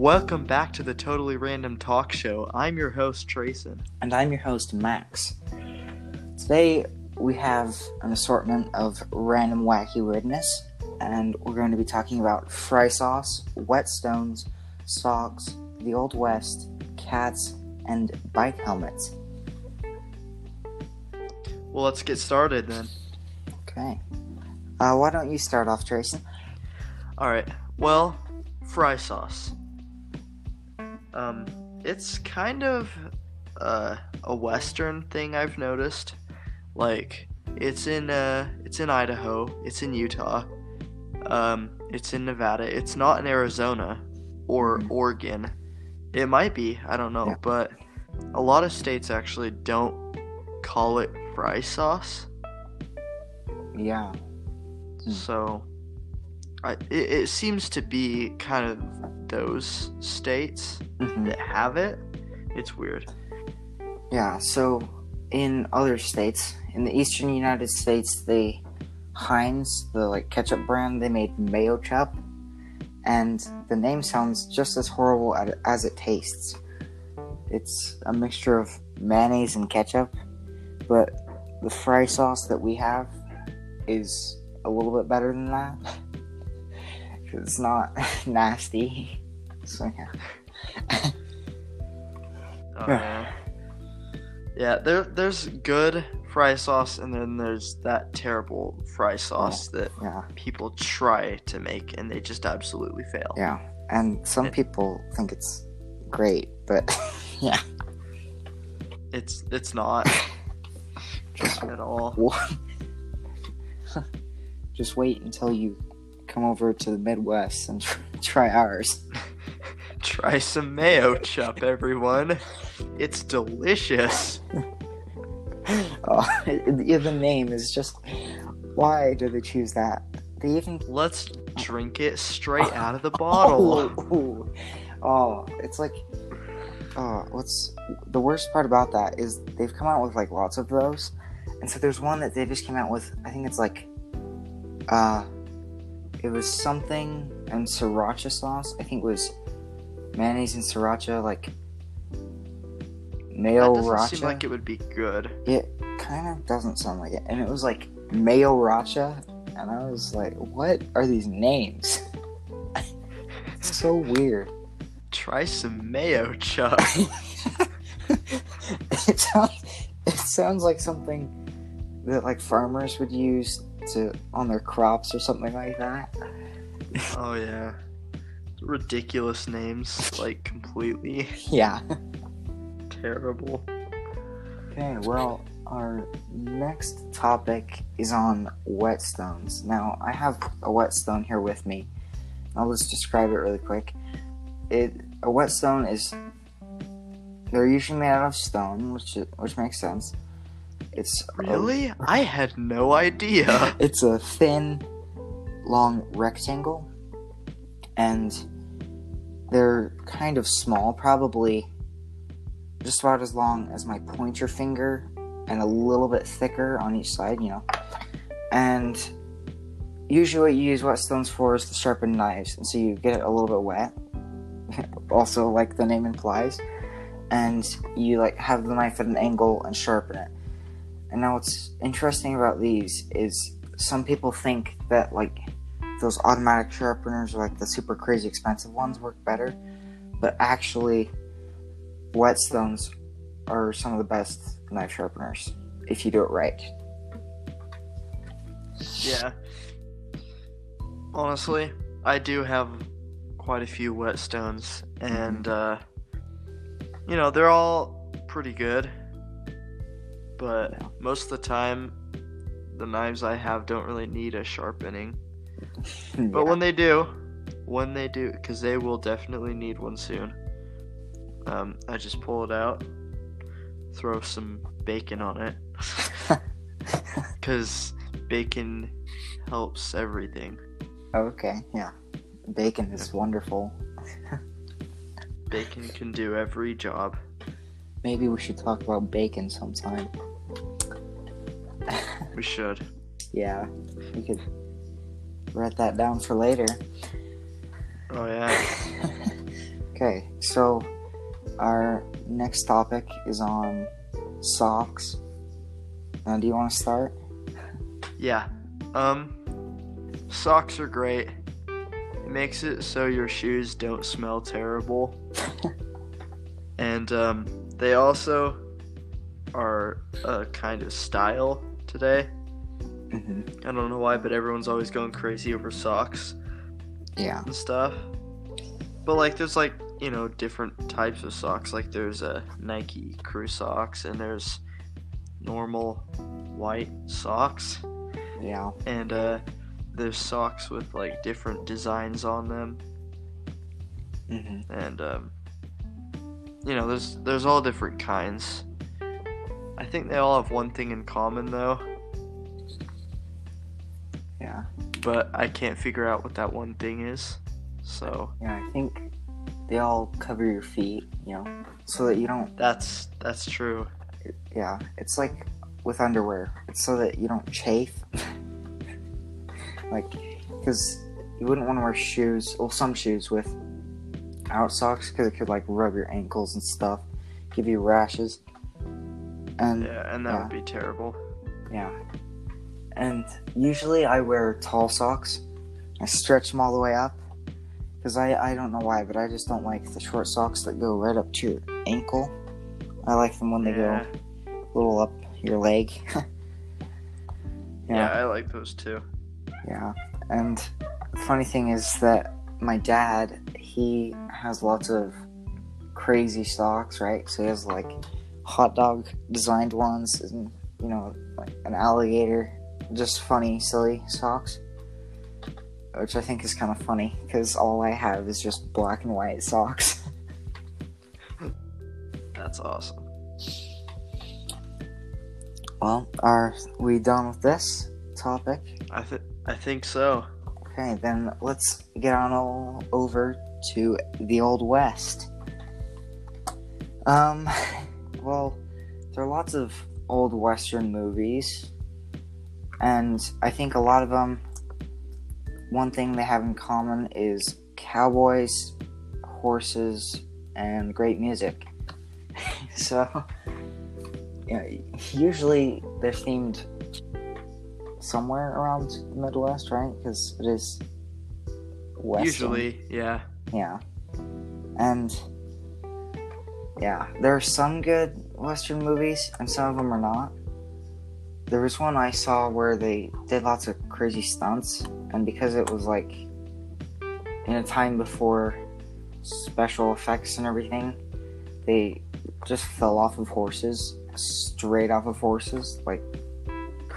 Welcome back to the Totally Random Talk Show. I'm your host, Trayson. And I'm your host, Max. Today we have an assortment of random wacky weirdness, and we're going to be talking about fry sauce, whetstones, socks, the Old West, cats, and bike helmets. Well, let's get started then. Okay. Uh, why don't you start off, Trayson? Alright, well, fry sauce. Um, it's kind of uh, a Western thing I've noticed. Like, it's in uh, it's in Idaho, it's in Utah, um, it's in Nevada. It's not in Arizona or Mhm. Oregon. It might be, I don't know, Yeah. but a lot of states actually don't call it fry sauce. Yeah. Hmm. So, I, it, it seems to be kind of those states Mhm. that have it. It's weird. Yeah, so in other states, in the eastern United States, they Heinz, the like ketchup brand, they made mayo chup, and the name sounds just as horrible as it tastes. It's a mixture of mayonnaise and ketchup, but the fry sauce that we have is a little bit better than that. it's not nasty. So yeah. Oh, yeah. Yeah, there there's good fry sauce and then there's that terrible fry sauce that Yeah. people try to make and they just absolutely fail. Yeah, and some people think it's great, but yeah, It's it's not just at all. Just wait until you come over to the Midwest and try ours. Try some mayo chup, everyone. It's delicious. Oh, the name is just. Why do they choose that? They even Let's drink it straight out of the bottle. Oh, oh, it's like. Oh, what's the worst part about that is they've come out with like lots of those, and so there's one that they just came out with. I think it's like, uh, it was something and sriracha sauce. I think it was mayonnaise and sriracha, like mayo That doesn't racha. seem like it would be good. It kind of doesn't sound like it, and it was like mayo racha, and I was like, what are these names? it's so weird. Try some mayo chup. it sounds it sounds like something that like farmers would use to on their crops or something like that. Oh yeah. Ridiculous names, like completely Yeah. terrible. Okay, well, our next topic is on whetstones. Now, I have a whetstone here with me. I'll just describe it really quick. It a whetstone is they're usually made out of stone, which which makes sense. It's Really? I had no idea. it's a thin, long rectangle, and they're kind of small, probably just about as long as my pointer finger, and a little bit thicker on each side, you know. And usually, what you use whetstones for is to sharpen knives, and so you get it a little bit wet. also, like the name implies, and you like have the knife at an angle and sharpen it. And now what's interesting about these is some people think that like those automatic sharpeners or like the super crazy expensive ones work better, but actually whetstones are some of the best knife sharpeners if you do it right. yeah. Honestly, I do have quite a few whetstones, and uh, you know they're all pretty good. But Yeah. most of the time, the knives I have don't really need a sharpening. But when they do, when they do, because they will definitely need one soon, um, I just pull it out, throw some bacon on it, because bacon helps everything. okay, yeah. Bacon is wonderful. Bacon can do every job. Maybe we should talk about bacon sometime. We should. Yeah, we could write that down for later. Oh yeah. Okay, so our next topic is on socks. Now, do you want to start? Yeah. Um, socks are great. It makes it so your shoes don't smell terrible. and um, they also are a kind of style today. hmm I don't know why, but everyone's always going crazy over socks Yeah. and stuff. But like, there's like you know different types of socks. Like there's a Nike Crew socks, and there's normal white socks, Yeah. and uh, there's socks with like different designs on them, Mm-hmm. and um, you know there's there's all different kinds. I think they all have one thing in common though, Yeah. but I can't figure out what that one thing is. So Yeah, I think they all cover your feet, you know, so that you don't. that's that's true. Yeah, it's like with underwear. It's so that you don't chafe. like, because you wouldn't want to wear shoes, well, some shoes with out socks, because it could like rub your ankles and stuff, give you rashes. And Yeah, and that Yeah. would be terrible. Yeah. And usually I wear tall socks. I stretch them all the way up. Because I, I don't know why, but I just don't like the short socks that go right up to your ankle. I like them when they yeah. go a little up your leg. yeah, yeah, I like those too. yeah. And the funny thing is that my dad, he has lots of crazy socks, right? So he has like hot dog designed ones and, you know, like an alligator. Just funny, silly socks. Which I think is kind of funny because all I have is just black and white socks. That's awesome. Well, are we done with this topic? I think I think so. Okay, then let's get on all over to the Old West. Um, well, there are lots of old Western movies, and I think a lot of them, one thing they have in common is cowboys, horses, and great music. so, yeah, usually they're themed somewhere around the Midwest, right? Because it is Western. Usually, yeah. Yeah. And yeah, there are some good Western movies, and some of them are not. There was one I saw where they did lots of crazy stunts, and because it was like in a time before special effects and everything, they just fell off of horses, straight off of horses, like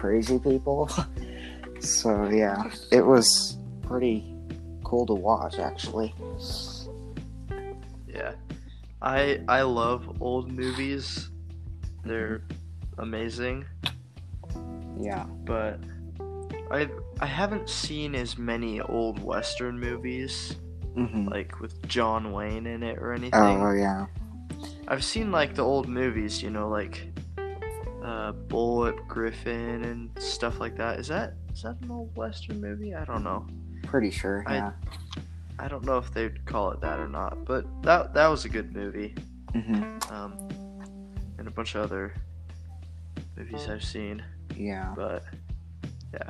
crazy people. so yeah, it was pretty cool to watch actually. Yeah. I I love old movies. They're amazing, Yeah. but I I haven't seen as many old western movies hmm like with John Wayne in it or anything. Oh yeah. I've seen like the old movies, you know, like uh, Bullet Griffin and stuff like that. Is that is that an old western movie? I don't know. Pretty sure. I- Yeah. I don't know if they'd call it that or not, but that that was a good movie. Mm-hmm. Um, and a bunch of other movies I've seen, Yeah. but yeah,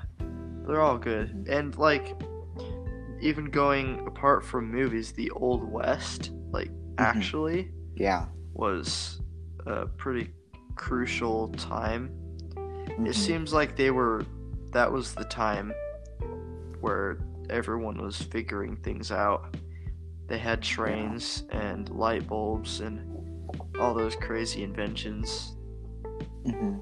they're all good. And like, even going apart from movies, the Old West, like, actually Yeah. was a pretty crucial time. Mhm. It seems like they were, that was the time where everyone was figuring things out. They had trains and light bulbs and all those crazy inventions. Mhm.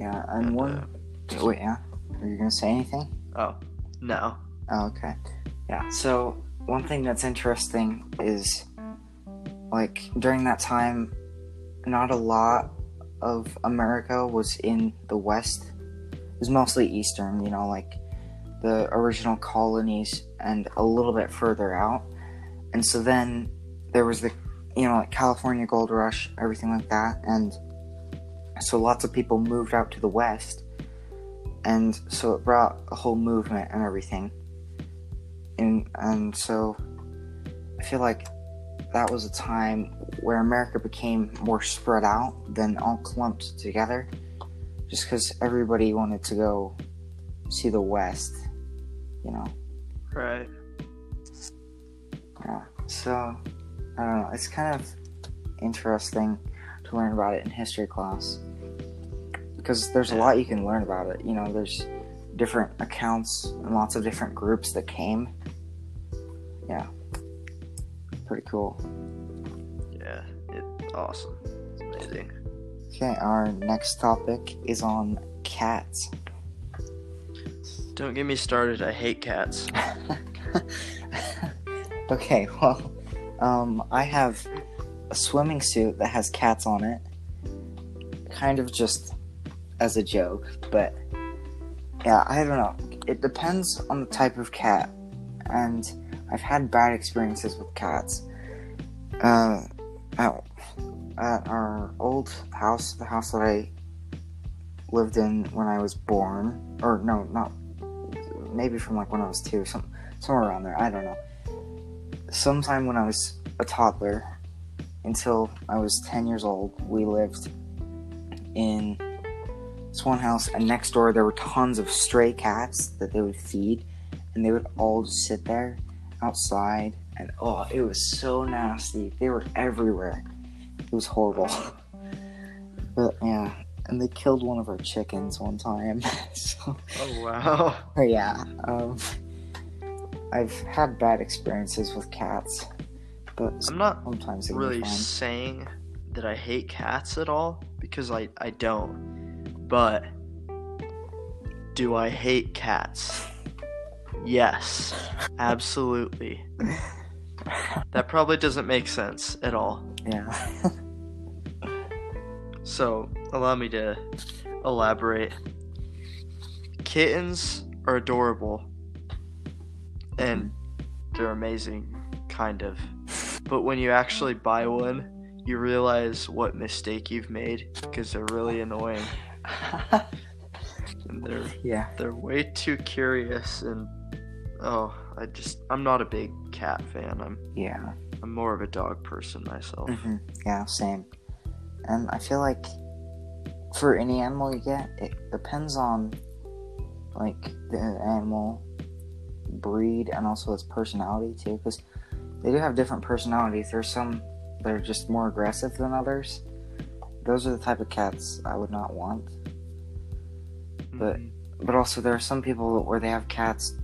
Yeah. And, And, one. uh, Wait. Yeah. Are you gonna say anything? oh, no. Oh, okay. Yeah. So one thing that's interesting is, like during that time, not a lot of America was in the West. It was mostly Eastern. You know, like the original colonies and a little bit further out. And so then there was the, you know, like California Gold Rush, everything like that, and so lots of people moved out to the West, and so it brought a whole movement and everything and and so I feel like that was a time where America became more spread out than all clumped together, just because everybody wanted to go see the West, you know. Right. Yeah. So I don't know. It's kind of interesting to learn about it in history class because there's a lot you can learn about it. You know, there's different accounts and lots of different groups that came. Yeah. Pretty cool. Yeah. It's awesome. It's amazing. Okay, our next topic is on cats. Don't get me started. I hate cats. okay, well, um, I have a swimming suit that has cats on it. Kind of just as a joke, but yeah, I don't know. It depends on the type of cat, and I've had bad experiences with cats. Uh, at, our old house, the house that I lived in when I was born, or no, not maybe from like when I was two, some somewhere around there. I don't know. Sometime when I was a toddler, until I was ten years old, we lived in this one house, and next door there were tons of stray cats that they would feed, and they would all just sit there outside, and oh, it was so nasty. They were everywhere. It was horrible. but yeah, and they killed one of our chickens one time. so Oh wow. yeah, um, I've had bad experiences with cats, but I'm not sometimes they can be really saying that I hate cats at all because I I don't. But do I hate cats? Yes, absolutely. That probably doesn't make sense at all. Yeah. So, allow me to elaborate. Kittens are adorable and mm-hmm. they're amazing, kind of. But when you actually buy one, you realize what mistake you've made because they're really annoying and they're yeah. they're way too curious and oh, I just I'm not a big cat fan. I'm Yeah. I'm more of a dog person myself. hmm Yeah, same. And I feel like for any animal you get, it depends on like the animal breed and also its personality too, because they do have different personalities. There's some that are just more aggressive than others. Those are the type of cats I would not want. But- Mhm. But also, there are some people where they have cats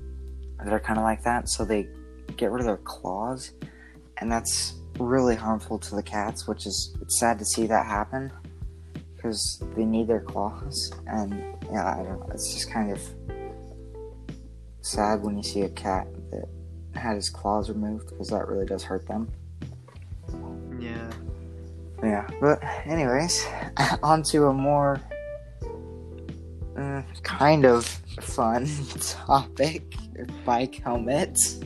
that are kind of like that, so they get rid of their claws, and that's really harmful to the cats. Which is it's sad to see that happen because they need their claws, and yeah, I don't know. It's just kind of sad when you see a cat that had his claws removed because that really does hurt them. yeah. Yeah, but anyways, on to a more uh, kind of fun topic: bike helmets.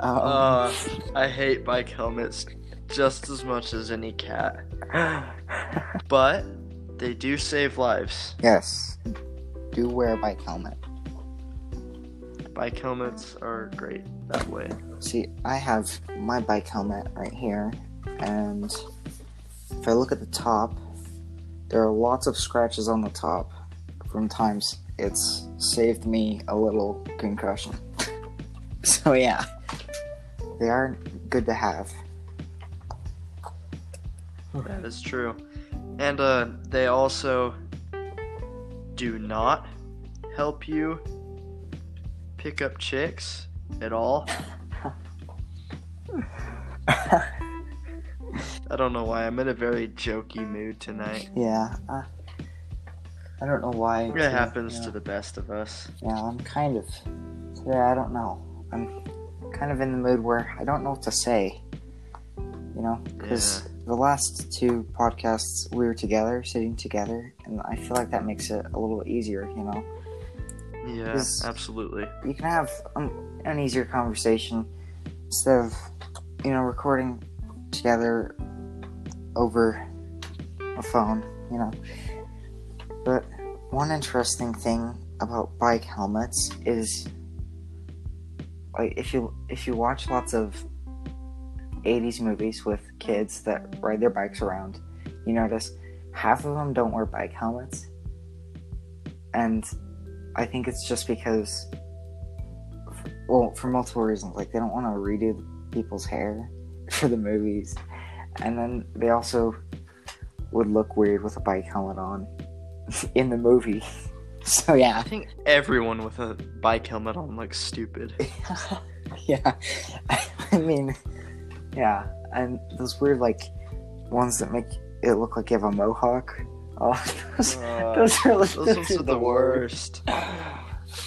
Um, Uh, I hate bike helmets just as much as any cat, but they do save lives. yes, do wear a bike helmet. Bike helmets are great that way. See, I have my bike helmet right here, and if I look at the top, there are lots of scratches on the top from times it's saved me a little concussion. so, yeah, they are good to have. That is true. And uh, they also do not help you pick up chicks at all. I don't know why. I'm in a very jokey mood tonight. Yeah, uh, I don't know why. It happens yeah. to the best of us. Yeah, I'm kind of. Today, I don't know. I'm kind of in the mood where I don't know what to say. You know, because the last two podcasts we were together, sitting together, and I feel like that makes it a little easier. You know, Yeah, absolutely. you can have um, an easier conversation instead of, you know, recording together over a phone. You know, one interesting thing about bike helmets is like if you if you watch lots of 80s movies with kids that ride their bikes around, you notice half of them don't wear bike helmets. And I think it's just because, well, for multiple reasons. Like, they don't want to redo people's hair for the movies. And then they also would look weird with a bike helmet on in the movie. So, yeah. I think everyone with a bike helmet on looks stupid. yeah. I mean, yeah. And those weird, like, ones that make it look like you have a mohawk. Oh, those, Uh, those are, like, Those ones are the worst.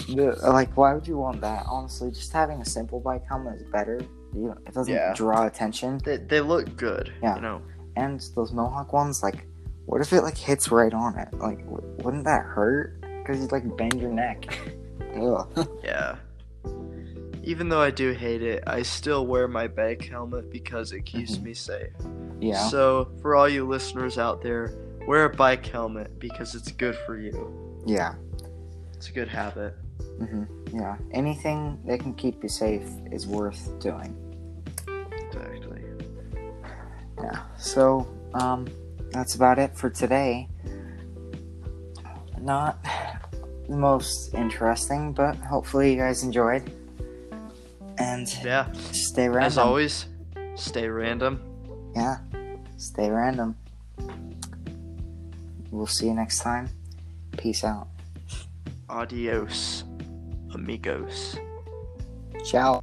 The- like, why would you want that? Honestly, just having a simple bike helmet is better. You know, it doesn't Yeah. draw attention. They, they look good. Yeah. You know. And those mohawk ones, like, what if it like hits right on it? Like, w- wouldn't that hurt? Because you'd like bend your neck. Ugh. Yeah. Even though I do hate it, I still wear my bike helmet because it keeps Mhm. me safe. yeah. So, for all you listeners out there, wear a bike helmet because it's good for you. Yeah. It's a good habit. hmm Yeah. Anything that can keep you safe is worth doing. Exactly. Yeah. So, um, that's about it for today. Not the most interesting, but hopefully you guys enjoyed. And Yeah. stay random. As always, stay random. Yeah. Stay random. We'll see you next time. Peace out. Adios, amigos. Ciao.